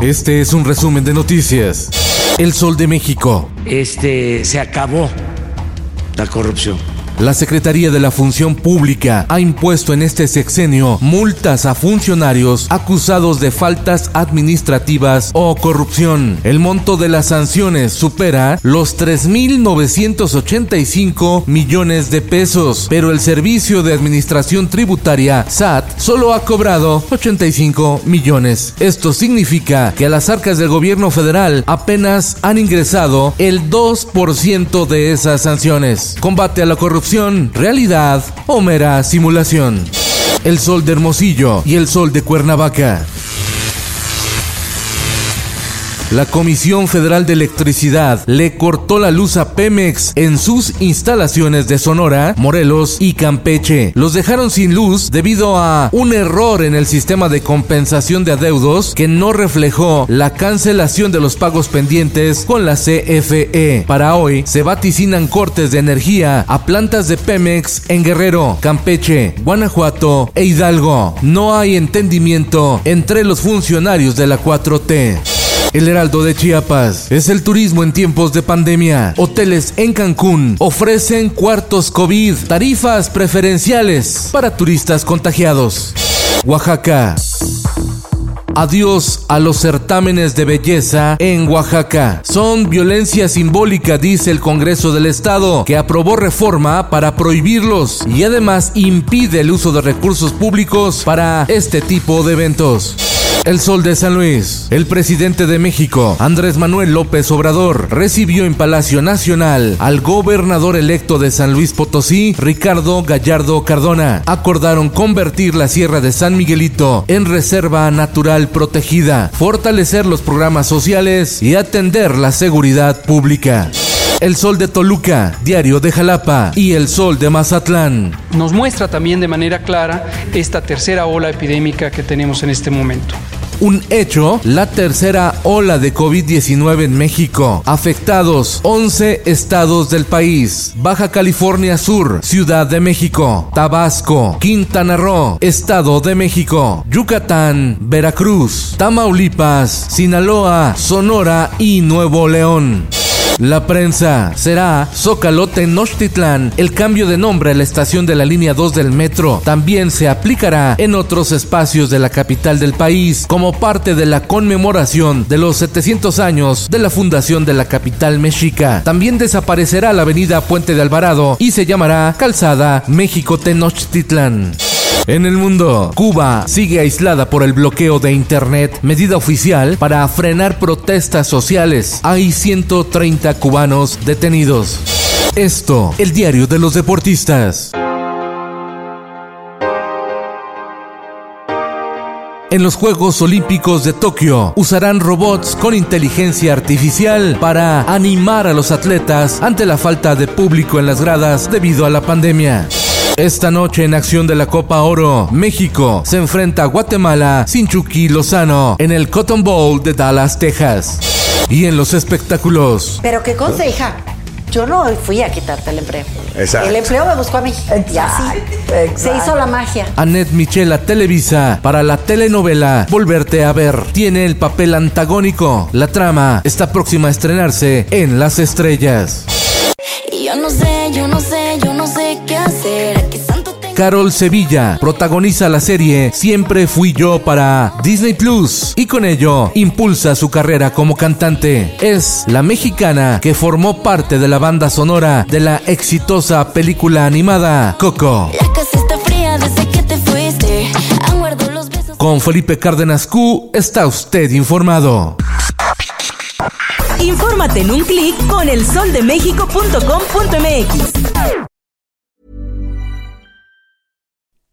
Este es un resumen de noticias. El Sol de México. Este se acabó la corrupción. La Secretaría de la Función Pública ha impuesto en este sexenio multas a funcionarios acusados de faltas administrativas o corrupción. El monto de las sanciones supera los 3.985 millones de pesos, pero el Servicio de Administración Tributaria, SAT, solo ha cobrado 85 millones. Esto significa que a las arcas del gobierno federal apenas han ingresado el 2% de esas sanciones. Combate a la corrupción realidad o mera simulación. El sol de Hermosillo y el sol de Cuernavaca. La Comisión Federal de Electricidad le cortó la luz a Pemex en sus instalaciones de Sonora, Morelos y Campeche. Los dejaron sin luz debido a un error en el sistema de compensación de adeudos que no reflejó la cancelación de los pagos pendientes con la CFE. Para hoy se vaticinan cortes de energía a plantas de Pemex en Guerrero, Campeche, Guanajuato e Hidalgo. No hay entendimiento entre los funcionarios de la 4T. El Heraldo de Chiapas es el turismo en tiempos de pandemia. Hoteles en Cancún ofrecen cuartos COVID, tarifas preferenciales para turistas contagiados. Oaxaca. Adiós a los certámenes de belleza en Oaxaca. Son violencia simbólica, dice el Congreso del Estado, que aprobó reforma para prohibirlos y además impide el uso de recursos públicos para este tipo de eventos. El Sol de San Luis. El presidente de México, Andrés Manuel López Obrador, recibió en Palacio Nacional al gobernador electo de San Luis Potosí, Ricardo Gallardo Cardona. Acordaron convertir la Sierra de San Miguelito en reserva natural protegida, fortalecer los programas sociales y atender la seguridad pública. El Sol de Toluca, Diario de Jalapa y El Sol de Mazatlán. Nos muestra también de manera clara esta tercera ola epidémica que tenemos en este momento. Un hecho, la tercera ola de COVID-19 en México. Afectados 11 estados del país. Baja California Sur, Ciudad de México, Tabasco, Quintana Roo, Estado de México, Yucatán, Veracruz, Tamaulipas, Sinaloa, Sonora y Nuevo León. La prensa será Zócalo Tenochtitlán. El cambio de nombre a la estación de la línea 2 del metro también se aplicará en otros espacios de la capital del país como parte de la conmemoración de los 700 años de la fundación de la capital mexica. También desaparecerá la avenida Puente de Alvarado y se llamará Calzada México Tenochtitlán. En el mundo, Cuba sigue aislada por el bloqueo de Internet, medida oficial para frenar protestas sociales. Hay 130 cubanos detenidos. Esto, el diario de los deportistas. En los Juegos Olímpicos de Tokio usarán robots con inteligencia artificial para animar a los atletas ante la falta de público en las gradas debido a la pandemia. Esta noche en acción de la Copa Oro, México se enfrenta a Guatemala sin Chucky Lozano en el Cotton Bowl de Dallas, Texas. Y en los espectáculos. Pero qué cosa, hija. Yo no fui a quitarte el empleo. Exacto. El empleo me buscó a mí. Y así se hizo la magia. Annette Michela Televisa para la telenovela Volverte a ver. Tiene el papel antagónico. La trama está próxima a estrenarse en Las Estrellas. Y yo no sé, yo no sé, yo no sé qué hacer. Carol Sevilla protagoniza la serie Siempre fui yo para Disney Plus y con ello impulsa su carrera como cantante. Es la mexicana que formó parte de la banda sonora de la exitosa película animada Coco. La casa está fría desde que te fuiste. Los besos. Con Felipe Cárdenas Q está usted informado. Infórmate en un clic con elsoldemexico.com.mx.